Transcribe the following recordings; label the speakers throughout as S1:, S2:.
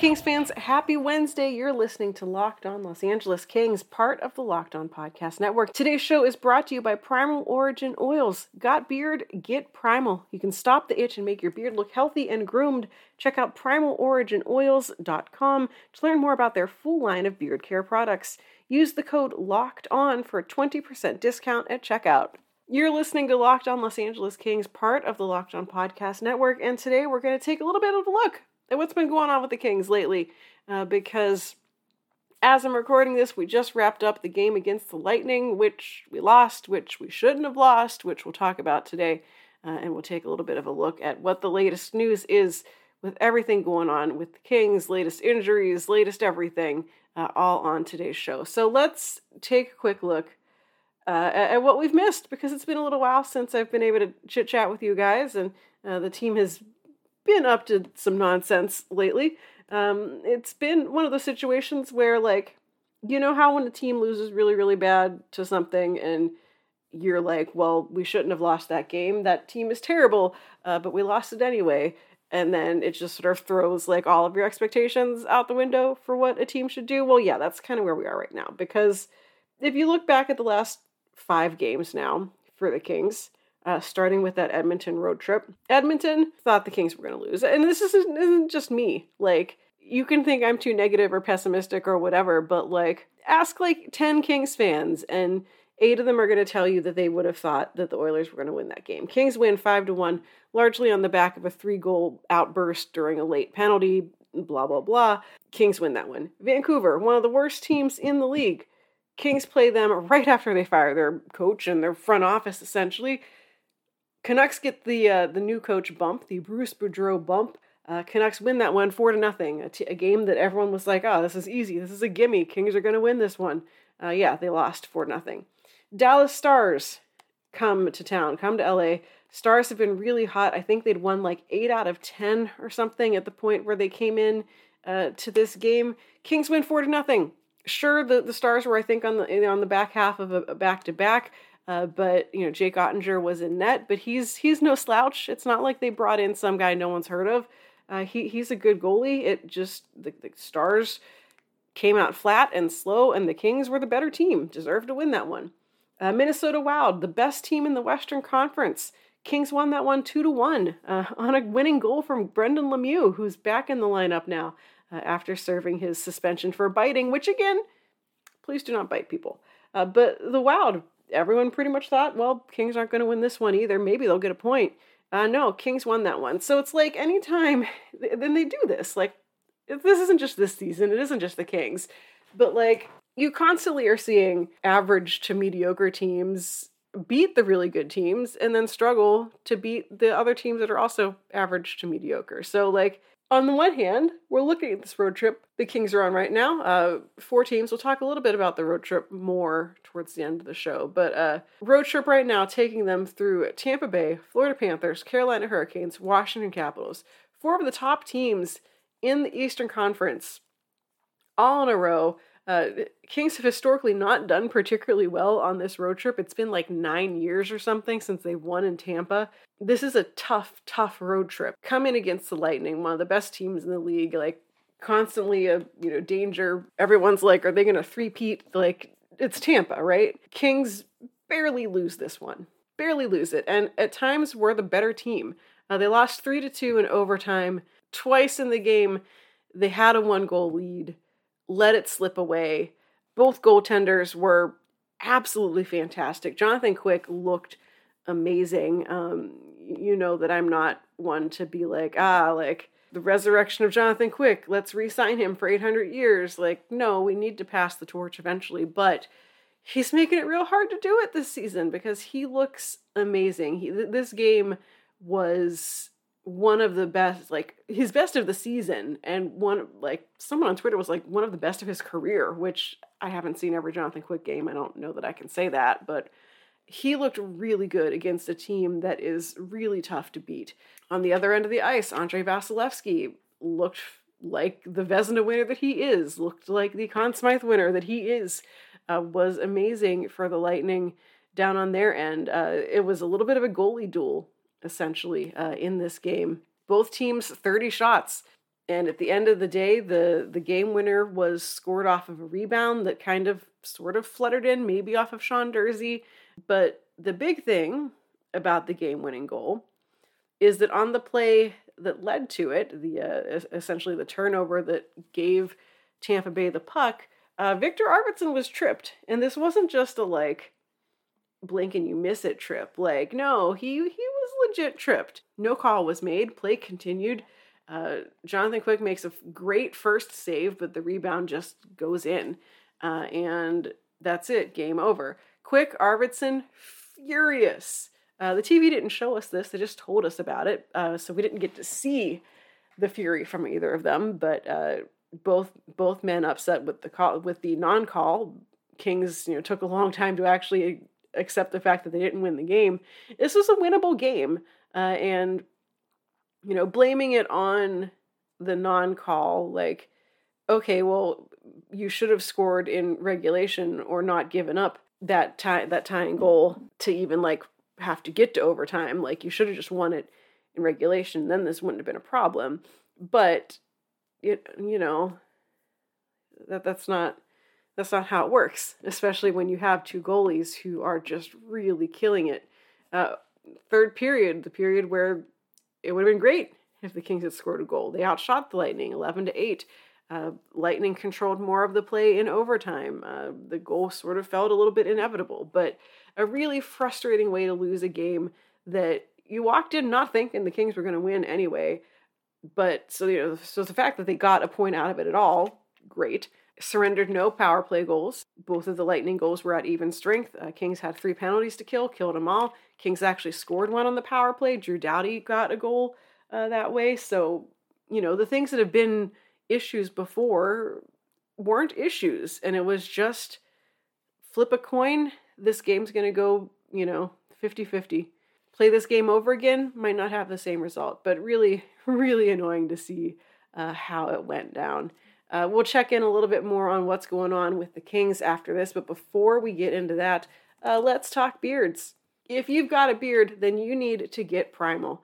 S1: Kings fans, happy Wednesday. You're listening to Locked On Los Angeles Kings, part of the Locked On Podcast Network. Today's show is brought to you by Primal Origin Oils. Got beard? Get Primal. You can stop the itch and make your beard look healthy and groomed. Check out primaloriginoils.com to learn more about their full line of beard care products. Use the code LOCKED ON for a 20% discount at checkout. You're listening to Locked On Los Angeles Kings, part of the Locked On Podcast Network, and today we're going to take a little bit of a look at what's been going on with the Kings lately uh, because as I'm recording this, we just wrapped up the game against the Lightning, which we lost, which we shouldn't have lost, which we'll talk about today. Uh, and we'll take a little bit of a look at what the latest news is with everything going on with the Kings, latest injuries, latest everything, uh, all on today's show. So let's take a quick look uh, at, at, what we've missed because it's been a little while since I've been able to chit chat with you guys, and uh, the team has been up to some nonsense lately. Um, it's been one of those situations where, like, you know how when a team loses really, really bad to something and you're like, well, we shouldn't have lost that game. That team is terrible, uh, but we lost it anyway. And then it just sort of throws like all of your expectations out the window for what a team should do. Well, yeah, that's kind of where we are right now. Because if you look back at the last five games now for the Kings, uh, starting with that Edmonton road trip. Edmonton thought the Kings were going to lose. And this isn't, isn't just me. Like, you can think I'm too negative or pessimistic or whatever, but like, ask like 10 Kings fans, and eight of them are going to tell you that they would have thought that the Oilers were going to win that game. Kings win 5 to 1, largely on the back of a three goal outburst during a late penalty, blah, blah, blah. Kings win that one. Vancouver, one of the worst teams in the league. Kings play them right after they fire their coach and their front office, essentially. Canucks get the uh, the new coach bump, the Bruce Boudreau bump. Uh, Canucks win that one four to nothing. A, t- a game that everyone was like, "Oh, this is easy. This is a gimme. Kings are going to win this one." Uh, yeah, they lost four to nothing. Dallas Stars come to town, come to LA. Stars have been really hot. I think they'd won like eight out of ten or something at the point where they came in uh, to this game. Kings win four to nothing. Sure, the, the Stars were I think on the on the back half of a back to back. Uh, but you know, Jake Oettinger was in net, but he's he's no slouch. It's not like they brought in some guy no one's heard of. Uh, he he's a good goalie. It just the, the Stars came out flat and slow, and the Kings were the better team, deserved to win that one. Uh, Minnesota Wild, the best team in the Western Conference. Kings won that one two to one uh, on a winning goal from Brendan Lemieux, who's back in the lineup now uh, after serving his suspension for biting. Which again, please do not bite people. Uh, but the Wild everyone pretty much thought, well, Kings aren't going to win this one either. Maybe they'll get a point. Uh, no, Kings won that one. So it's like anytime, then they do this. Like, this isn't just this season, it isn't just the Kings, but like, you constantly are seeing average to mediocre teams beat the really good teams and then struggle to beat the other teams that are also average to mediocre. So, like, on the one hand, we're looking at this road trip the Kings are on right now. Uh, four teams. We'll talk a little bit about the road trip more towards the end of the show. But uh, road trip right now, taking them through Tampa Bay, Florida Panthers, Carolina Hurricanes, Washington Capitals. Four of the top teams in the Eastern Conference, all in a row. Uh, Kings have historically not done particularly well on this road trip. It's been like nine years or something since they won in Tampa. This is a tough, tough road trip. Coming against the Lightning, one of the best teams in the league, like constantly a you know danger. Everyone's like, are they going to three-peat? Like it's Tampa, right? Kings barely lose this one, barely lose it, and at times we're the better team. Uh, they lost three to two in overtime. Twice in the game, they had a one-goal lead let it slip away. Both goaltenders were absolutely fantastic. Jonathan Quick looked amazing. Um, you know that I'm not one to be like, ah, like the resurrection of Jonathan Quick, let's re sign him for 800 years. Like, no, we need to pass the torch eventually. But he's making it real hard to do it this season because he looks amazing. He, this game was one of the best like his best of the season and one like someone on twitter was like one of the best of his career which i haven't seen every jonathan quick game i don't know that i can say that but he looked really good against a team that is really tough to beat. On the other end of the ice, andrei Vasilevskiy looked like the Vezina winner that he is, looked like the Conn Smythe winner that he is, uh, was amazing for the Lightning down on their end. Uh, it was a little bit of a goalie duel, essentially, uh, in this game. Both teams 30 shots. And at the end of the day, the, the game winner was scored off of a rebound that kind of sort of fluttered in, maybe off of Sean Durzi. But the big thing about the game winning goal is that on the play that led to it, the uh, essentially the turnover that gave Tampa Bay the puck, uh, Viktor Arvidsson was tripped, and this wasn't just a like blink and you miss it trip. Like no, he he legit tripped. No call was made. Play continued. Uh, Jonathan Quick makes a great first save, but the rebound just goes in, uh, and that's it. Game over. Quick Arvidsson furious uh, the TV didn't show us this; they just told us about it, uh, so we didn't get to see the fury from either of them. But uh, both both men upset with the call with the non-call. Kings, you know, took a long time to actually accept the fact that they didn't win the game. This was a winnable game, uh, and you know, blaming it on the non-call, like, okay, well, you should have scored in regulation or not given up that tie that tying goal to even like have to get to overtime. Like you should have just won it in regulation. Then this wouldn't have been a problem. But it, you know, that that's not that's not how it works. Especially when you have two goalies who are just really killing it. Uh, third period, the period where it would have been great if the Kings had scored a goal. They outshot the Lightning eleven to eight. Uh, Lightning controlled more of the play in overtime. Uh, the goal sort of felt a little bit inevitable, but a really frustrating way to lose a game that you walked in not thinking the Kings were going to win anyway. But so you know, so the fact that they got a point out of it at all, great. Surrendered no power play goals. Both of the Lightning goals were at even strength. Uh, Kings had three penalties to kill, killed them all. Kings actually scored one on the power play. Drew Doughty got a goal uh, that way. So you know the things that have been issues before weren't issues, and it was just flip a coin this game's going to go, you know, 50 50. Play this game over again, might not have the same result, but really, really annoying to see uh, how it went down. Uh, we'll check in a little bit more on what's going on with the Kings after this, but before we get into that, uh, let's talk beards. If you've got a beard, then you need to get Primal.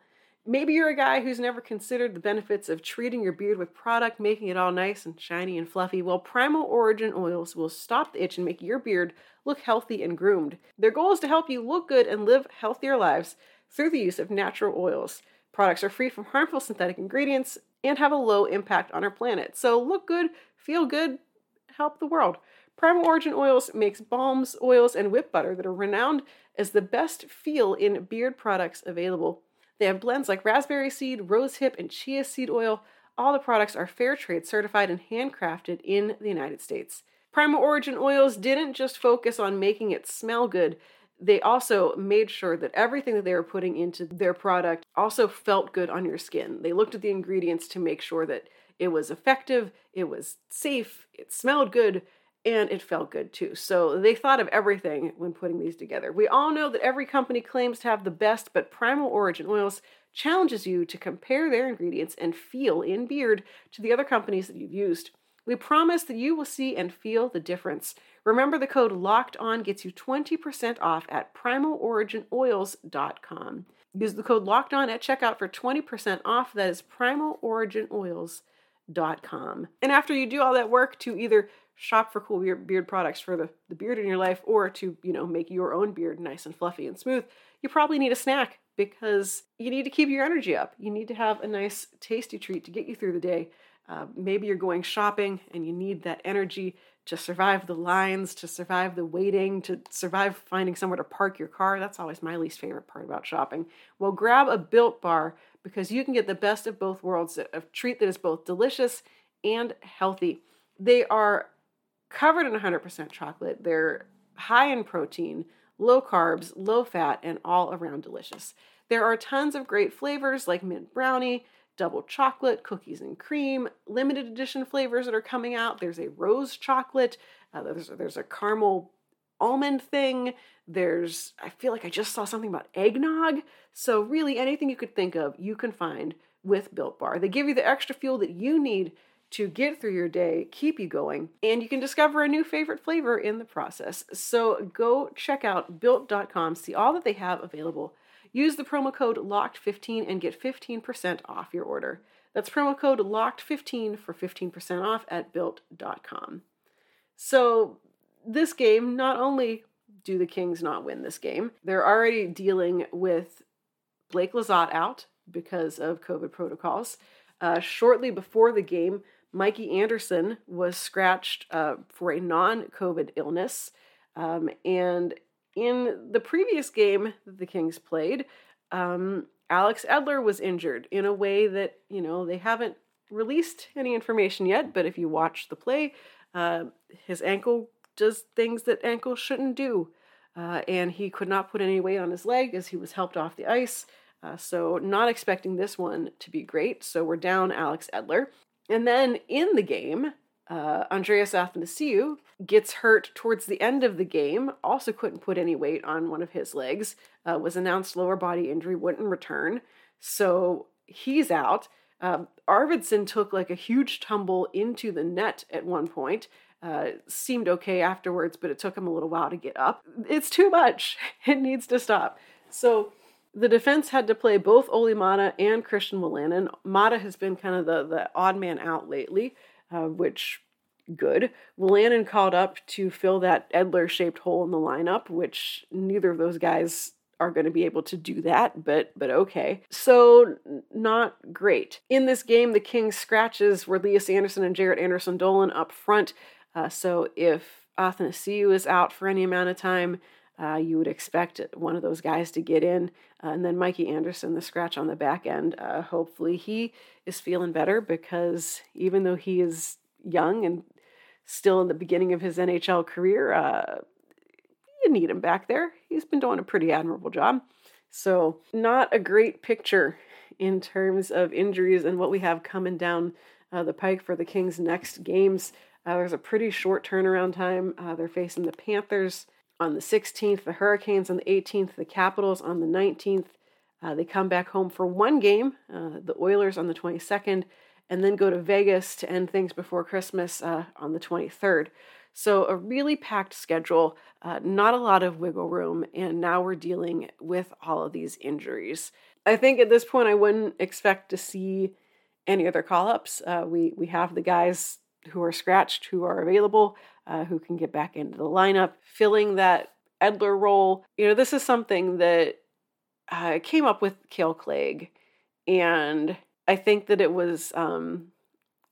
S1: Maybe you're a guy who's never considered the benefits of treating your beard with product, making it all nice and shiny and fluffy. Well, Primal Origin oils will stop the itch and make your beard look healthy and groomed. Their goal is to help you look good and live healthier lives through the use of natural oils. Products are free from harmful synthetic ingredients and have a low impact on our planet. So look good, feel good, help the world. Primal Origin Oils makes balms, oils, and whip butter that are renowned as the best feel in beard products available. They have blends like raspberry seed, rose hip, and chia seed oil. All the products are fair trade certified and handcrafted in the United States. Primal Origin Oils didn't just focus on making it smell good, they also made sure that everything that they were putting into their product also felt good on your skin. They looked at the ingredients to make sure that it was effective, it was safe, it smelled good, and it felt good too. So they thought of everything when putting these together. We all know that every company claims to have the best, but Primal Origin Oils challenges you to compare their ingredients and feel in beard to the other companies that you've used. We promise that you will see and feel the difference. Remember the code LOCKED ON gets you 20% off at primaloriginoils.com. Use the code LOCKED ON at checkout for 20% off. That is primaloriginoils.com. And after you do all that work to either shop for cool beard products for the, the beard in your life or to, you know, make your own beard nice and fluffy and smooth, you probably need a snack because you need to keep your energy up. You need to have a nice, tasty treat to get you through the day. Uh, maybe you're going shopping and you need that energy to survive the lines, to survive the waiting, to survive finding somewhere to park your car. That's always my least favorite part about shopping. Well, grab a built bar because you can get the best of both worlds a treat that is both delicious and healthy. They are covered in 100% chocolate. They're high in protein, low carbs, low fat, and all around delicious. There are tons of great flavors like mint brownie, double chocolate, cookies and cream, limited edition flavors that are coming out. There's a rose chocolate, uh, there's, there's a caramel almond thing. There's, I feel like I just saw something about eggnog. So, really, anything you could think of, you can find with Built Bar. They give you the extra fuel that you need to get through your day, keep you going, and you can discover a new favorite flavor in the process. So, go check out built.com, see all that they have available. Use the promo code LOCKED15 and get 15% off your order. That's promo code LOCKED15 for 15% off at built.com. So, this game, not only do the Kings not win this game, they're already dealing with Blake Lizotte out because of COVID protocols. Uh, shortly before the game, Mikey Anderson was scratched uh, for a non COVID illness. Um, and in the previous game that the Kings played, um, Alex Edler was injured in a way that, you know, they haven't released any information yet, but if you watch the play, uh, his ankle does things that ankles shouldn't do. Uh, and he could not put any weight on his leg as he was helped off the ice. Uh, so, not expecting this one to be great. So, we're down Alex Edler. And then in the game, uh, Andreas Athanasiou gets hurt towards the end of the game, also couldn't put any weight on one of his legs, uh, was announced lower body injury, wouldn't return. So, he's out. Uh, Arvidsson took like a huge tumble into the net at one point. Uh, seemed okay afterwards, but it took him a little while to get up. It's too much. It needs to stop. So the defense had to play both Olli Maatta and Christian Wolanin. Maatta has been kind of the, the odd man out lately, uh, which good. Wolanin called up to fill that Edler shaped hole in the lineup, which neither of those guys are going to be able to do that, but but okay. So not great. In this game, the Kings scratches were Lias Andersson and Jaret Anderson Dolan up front. Uh, so if Athanasiou is out for any amount of time, uh, you would expect one of those guys to get in. Uh, and then Mikey Anderson, the scratch on the back end, uh, hopefully he is feeling better because even though he is young and still in the beginning of his NHL career, uh, you need him back there. He's been doing a pretty admirable job. So, not a great picture in terms of injuries and what we have coming down uh, the pike for the Kings' next games. Uh, there's a pretty short turnaround time. they're facing the Panthers on the 16th, the Hurricanes on the 18th, the Capitals on the 19th. Uh, they come back home for one game, uh, the Oilers on the 22nd, and then go to Vegas to end things before Christmas uh, on the 23rd. So, a really packed schedule, uh, not a lot of wiggle room, and now we're dealing with all of these injuries. I think at this point, I wouldn't expect to see any other call ups. Uh, we, we have the guys who are scratched who are available uh, who can get back into the lineup, filling that Edler role. You know, this is something that uh, came up with Kale Clague, and I think that it was um,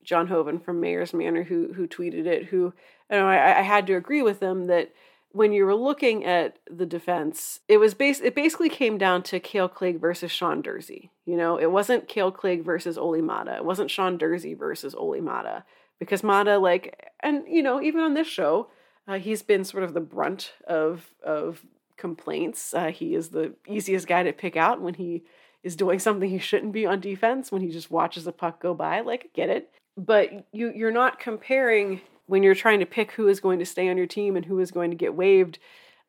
S1: John Hoven from Mayor's Manor who who tweeted it. Who you know, I, I had to agree with them that when you were looking at the defense, it was base it basically came down to Kale Clague versus Sean Durzi. You know, it wasn't Kale Clague versus Olli Maatta. It wasn't Sean Durzi versus Olli Maatta because Maatta, like, and you know, even on this show, uh, he's been sort of the brunt of of complaints. Uh, he is the easiest guy to pick out when he is doing something he shouldn't be on defense. When he just watches a puck go by, like, get it. But you you're not comparing when you're trying to pick who is going to stay on your team and who is going to get waived.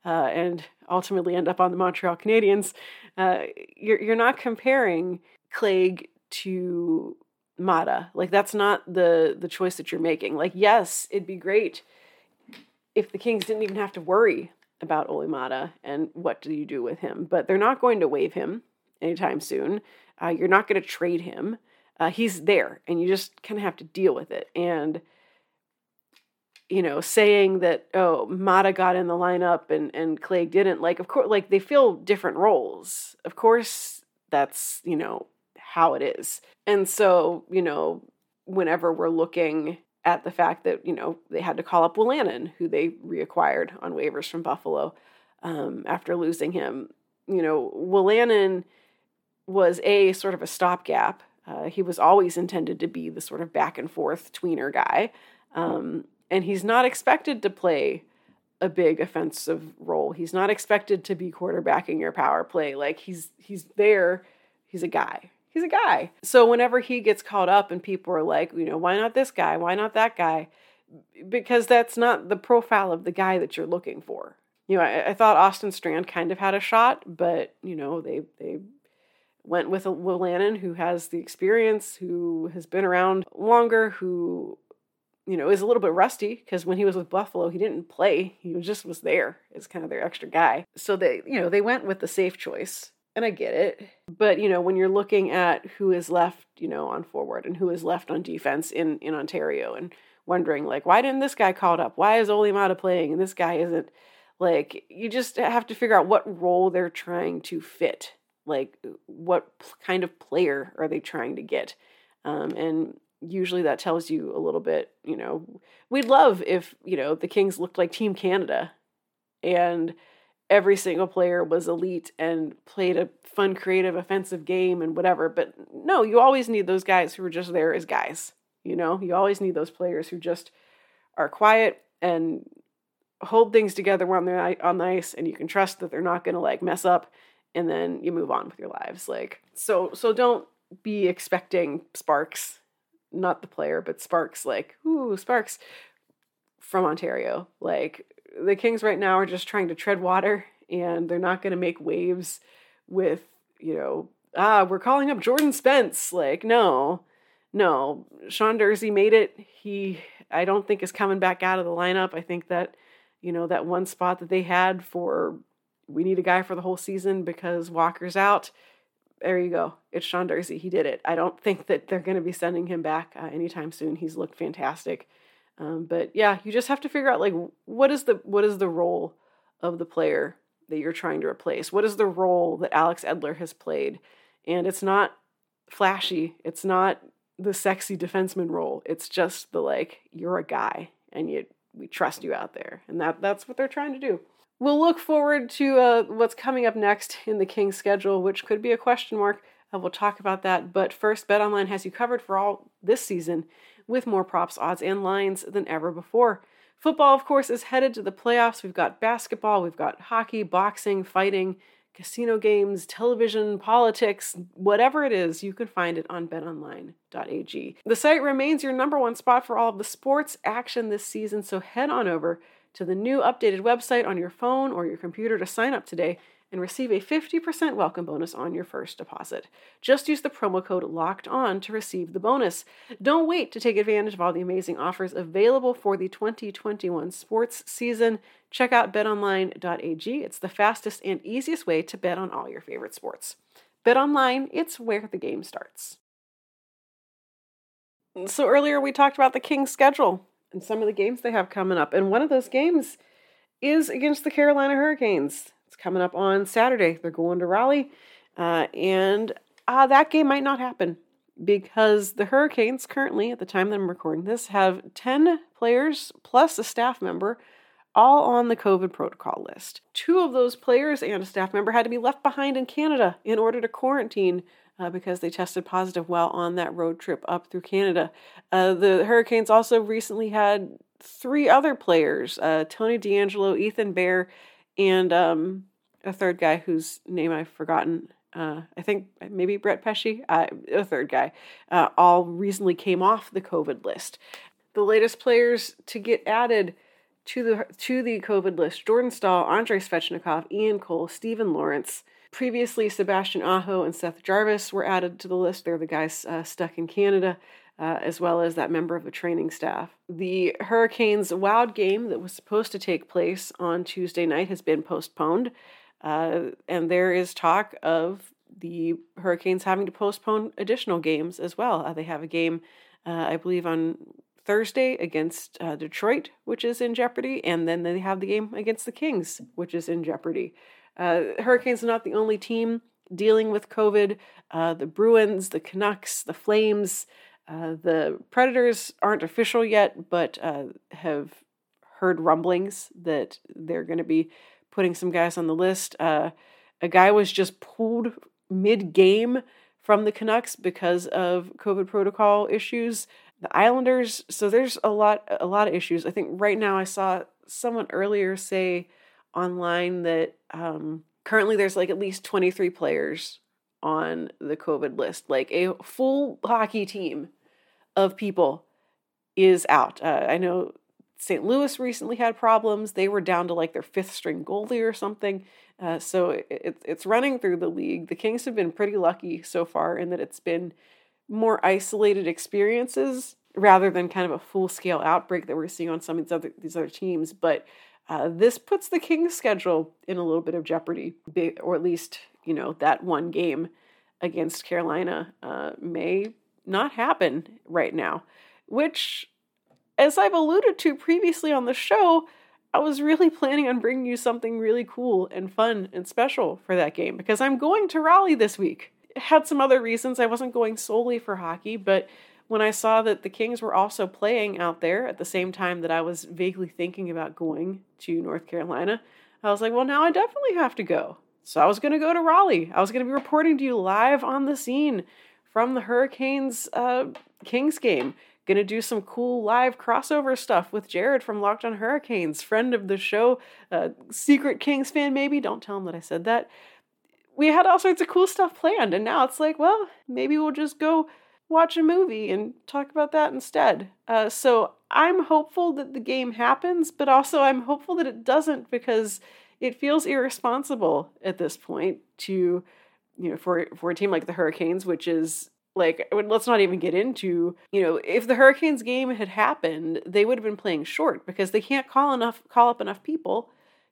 S1: Uh, and ultimately end up on the Montreal Canadiens. Uh, you're you're not comparing Clague to Maatta. Like that's not the the choice that you're making. Like yes, it'd be great if the Kings didn't even have to worry about Olli Maatta and what do you do with him. But they're not going to waive him anytime soon. Uh, you're not going to trade him. Uh, he's there, and you just kind of have to deal with it. And you know, saying that oh Mata got in the lineup and and Clague didn't. Like of course, like they fill different roles. Of course, that's you know how it is. And so, you know, whenever we're looking at the fact that, you know, they had to call up Wolanin, who they reacquired on waivers from Buffalo um, after losing him, you know, Wolanin was a sort of a stopgap. Uh, he was always intended to be the sort of back and forth tweener guy. Um, and he's not expected to play a big offensive role. He's not expected to be quarterbacking your power play. Like he's he's there. He's a guy he's a guy. So whenever he gets caught up and people are like, you know, why not this guy? Why not that guy? Because that's not the profile of the guy that you're looking for. you know, I, I, thought Austin Strand kind of had a shot, but you know, they they went with Wolanin, who has the experience, who has been around longer, who you know is a little bit rusty because when he was with Buffalo, he didn't play; he was just was there as kind of their extra guy. So they you know they went with the safe choice, and I get it. But you know when you're looking at who is left, you know, on forward and who is left on defense in in Ontario, and wondering like why didn't this guy called up? Why is Olli Maatta playing and this guy isn't? Like, you just have to figure out what role they're trying to fit. Like, what kind of player are they trying to get? Um, and usually that tells you a little bit, you know, we'd love if, you know, the Kings looked like Team Canada and every single player was elite and played a fun, creative, offensive game and whatever. But no, you always need those guys who are just there as guys. You know, you always need those players who just are quiet and hold things together when they're on the ice and you can trust that they're not going to like mess up and then you move on with your lives like so so don't be expecting sparks not the player but sparks like ooh sparks from ontario like the kings right now are just trying to tread water and they're not going to make waves with you know ah we're calling up jordan spence like no no sean durzi made it he i don't think is coming back out of the lineup i think that you know, that one spot that they had for we need a guy for the whole season because Walker's out. There you go. It's Sean Durzi. He did it. I don't think that they're going to be sending him back uh, anytime soon. He's looked fantastic. Um, but yeah, you just have to figure out like what is the what is the role of the player that you're trying to replace? What is the role that Alex Edler has played? And it's not flashy. It's not the sexy defenseman role. It's just the like you're a guy and you we trust you out there. And that that's what they're trying to do. We'll look forward to uh, what's coming up next in the Kings schedule, which could be a question mark. Uh, we'll talk about that. But first, BetOnline has you covered for all this season with more props, odds, and lines than ever before. Football, of course, is headed to the playoffs. We've got basketball, we've got hockey, boxing, fighting, casino games, television, politics, whatever it is, you can find it on betonline.ag. The site remains your number one spot for all of the sports action this season, so head on over to the new updated website on your phone or your computer to sign up today and receive a 50% welcome bonus on your first deposit. Just use the promo code LOCKED ON to receive the bonus. Don't wait to take advantage of all the amazing offers available for the 2021 sports season. Check out betonline.ag. It's the fastest and easiest way to bet on all your favorite sports. BetOnline, it's where the game starts. So earlier we talked about the Kings schedule and some of the games they have coming up, and one of those games is against the Carolina Hurricanes. It's coming up on Saturday. They're going to Raleigh, uh, and uh, that game might not happen because the Hurricanes currently, at the time that I'm recording this, have 10 players plus a staff member all on the COVID protocol list. Two of those players and a staff member had to be left behind in Canada in order to quarantine uh, because they tested positive while on that road trip up through Canada. Uh, the Hurricanes also recently had three other players uh, Tony DeAngelo, Ethan Bear, and um, a third guy whose name I've forgotten. Uh, I think maybe Brett Pesce, uh, a third guy, uh, all recently came off the COVID list. The latest players to get added to the to the COVID list: Jordan Staal, Andrei Svechnikov, Ian Cole, Steven Lorentz. Previously, Sebastian Aho and Seth Jarvis were added to the list. They're the guys uh, stuck in Canada uh, as well as that member of the training staff. The Hurricanes' Wild game that was supposed to take place on Tuesday night has been postponed, uh, and there is talk of the Hurricanes having to postpone additional games as well. Uh, they have a game, uh, I believe, on Thursday against uh, Detroit, which is in jeopardy, and then they have the game against the Kings, which is in jeopardy. Hurricanes are not the only team dealing with COVID. the Bruins, the Canucks, the Flames, uh, the Predators aren't official yet, but uh, have heard rumblings that they're going to be putting some guys on the list. Uh, a guy was just pulled mid game from the Canucks because of COVID protocol issues. The Islanders, so there's a lot a lot of issues. I think right now I saw someone earlier say online that um, currently there's like at least 23 players on the COVID list. Like a full hockey team of people is out. Uh, I know St. Louis recently had problems. They were down to like their fifth string goalie or something. Uh, so it, it's running through the league. The Kings have been pretty lucky so far in that it's been more isolated experiences rather than kind of a full scale outbreak that we're seeing on some of these other these other teams. But uh, this puts the Kings' schedule in a little bit of jeopardy, or at least you know that one game against Carolina uh, may not happen right now, which, as I've alluded to previously on the show, I was really planning on bringing you something really cool and fun and special for that game because I'm going to Raleigh this week. had some other reasons. I wasn't going solely for hockey, but when I saw that the Kings were also playing out there at the same time that I was vaguely thinking about going to North Carolina, I was like, well, now I definitely have to go. So I was going to go to Raleigh. I was going to be reporting to you live on the scene from the Hurricanes uh, Kings game. Going to do some cool live crossover stuff with Jared from Locked on Hurricanes, friend of the show, uh, secret Kings fan, maybe. Don't tell him that I said that. We had all sorts of cool stuff planned, and now it's like, well, maybe we'll just go watch a movie and talk about that instead. Uh, so I'm hopeful that the game happens, but also I'm hopeful that it doesn't because it feels irresponsible at this point to, you know, for for a team like the Hurricanes, which is like let's not even get into you know if the hurricanes game had happened they would have been playing short because they can't call enough call up enough people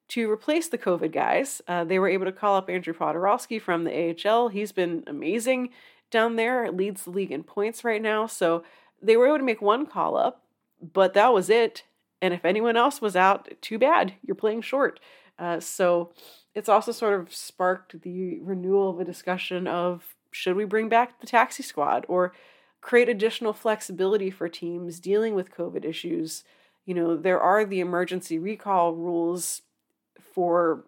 S1: to replace the covid guys uh, they were able to call up andrew poturalski from the ahl he's been amazing down there, leads the league in points right now. So they were able to make one call up, but that was it. And if anyone else was out, too bad, you're playing short. Uh, so it's also sort of sparked the renewal of a discussion of should we bring back the taxi squad or create additional flexibility for teams dealing with COVID issues. You know, there are the emergency recall rules for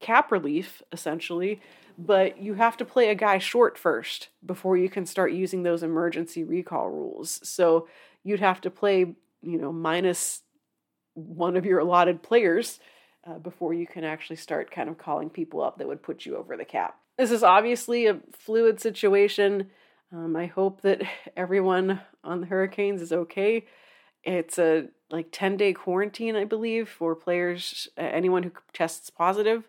S1: cap relief, essentially, but you have to play a guy short first before you can start using those emergency recall rules. So you'd have to play, you know, minus one of your allotted players uh, before you can actually start kind of calling people up that would put you over the cap. This is obviously a fluid situation. Um, I hope that everyone on the Hurricanes is okay. It's a like 10 day quarantine, I believe, for players, anyone who tests positive.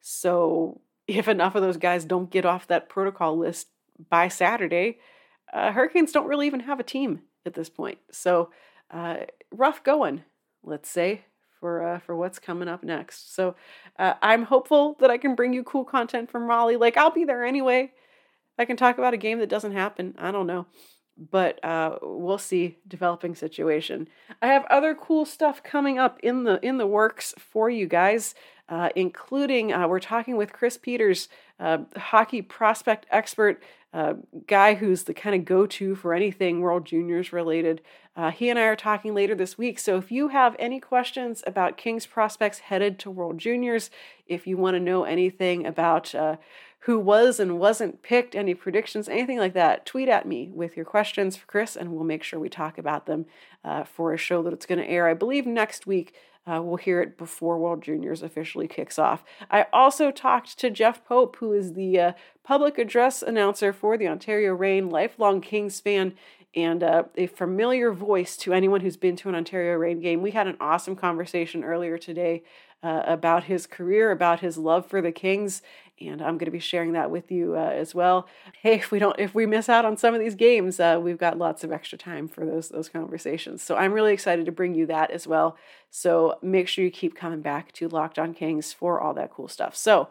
S1: So if enough of those guys don't get off that protocol list by Saturday, uh, Hurricanes don't really even have a team at this point. So uh, rough going, let's say, for uh, for what's coming up next. So uh, I'm hopeful that I can bring you cool content from Raleigh. Like I'll be there anyway. I can talk about a game that doesn't happen. I don't know. But uh, we'll see. Developing situation. I have other cool stuff coming up in the in the works for you guys uh, including uh, we're talking with Chris Peters, uh, hockey prospect expert, uh, guy who's the kind of go to for anything World Juniors related. Uh, he and I are talking later this week. So if you have any questions about Kings prospects headed to World Juniors, if you want to know anything about uh, who was and wasn't picked, any predictions, anything like that, tweet at me with your questions for Chris, and we'll make sure we talk about them for a show that it's going to air, I believe, next week uh, we'll hear it before World Juniors officially kicks off. I also talked to Jeff Pope, who is the uh, public address announcer for the Ontario Reign, lifelong Kings fan, and uh, a familiar voice to anyone who's been to an Ontario Reign game. We had an awesome conversation earlier today uh, about his career, about his love for the Kings, and I'm going to be sharing that with you uh, as well. Hey, if we don't, if we miss out on some of these games, uh, we've got lots of extra time for those those conversations. So I'm really excited to bring you that as well. So make sure you keep coming back to Locked On Kings for all that cool stuff. So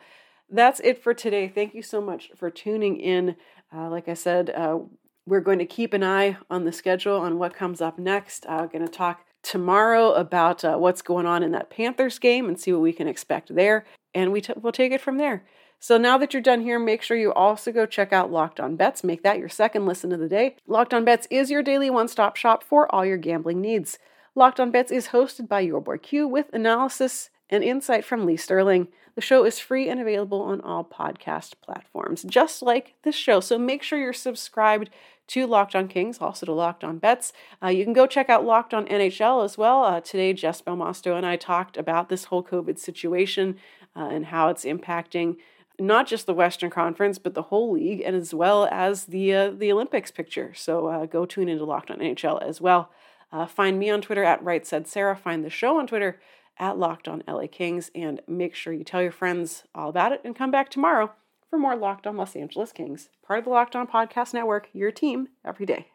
S1: that's it for today. Thank you so much for tuning in. Uh, like I said, uh, we're going to keep an eye on the schedule on what comes up next. I'm going to talk tomorrow about uh, what's going on in that Panthers game and see what we can expect there. And we t- we'll take it from there. So now that you're done here, make sure you also go check out Locked On Bets. Make that your second listen of the day. Locked On Bets is your daily one stop shop for all your gambling needs. Locked On Bets is hosted by your boy Q with analysis and insight from Lee Sterling. The show is free and available on all podcast platforms, just like this show. So make sure you're subscribed to Locked On Kings, also to Locked On Bets. Uh, you can go check out Locked On NHL as well. Uh, today, Jess Belmosto and I talked about this whole COVID situation uh, and how it's impacting not just the Western Conference, but the whole league, and as well as the uh, the Olympics picture. So uh, go tune into Locked On NHL as well. Uh, find me on Twitter at Right Said Sarah. Find the show on Twitter at Locked On LA Kings. And make sure you tell your friends all about it and come back tomorrow for more Locked On Los Angeles Kings, part of the Locked On Podcast Network, your team every day.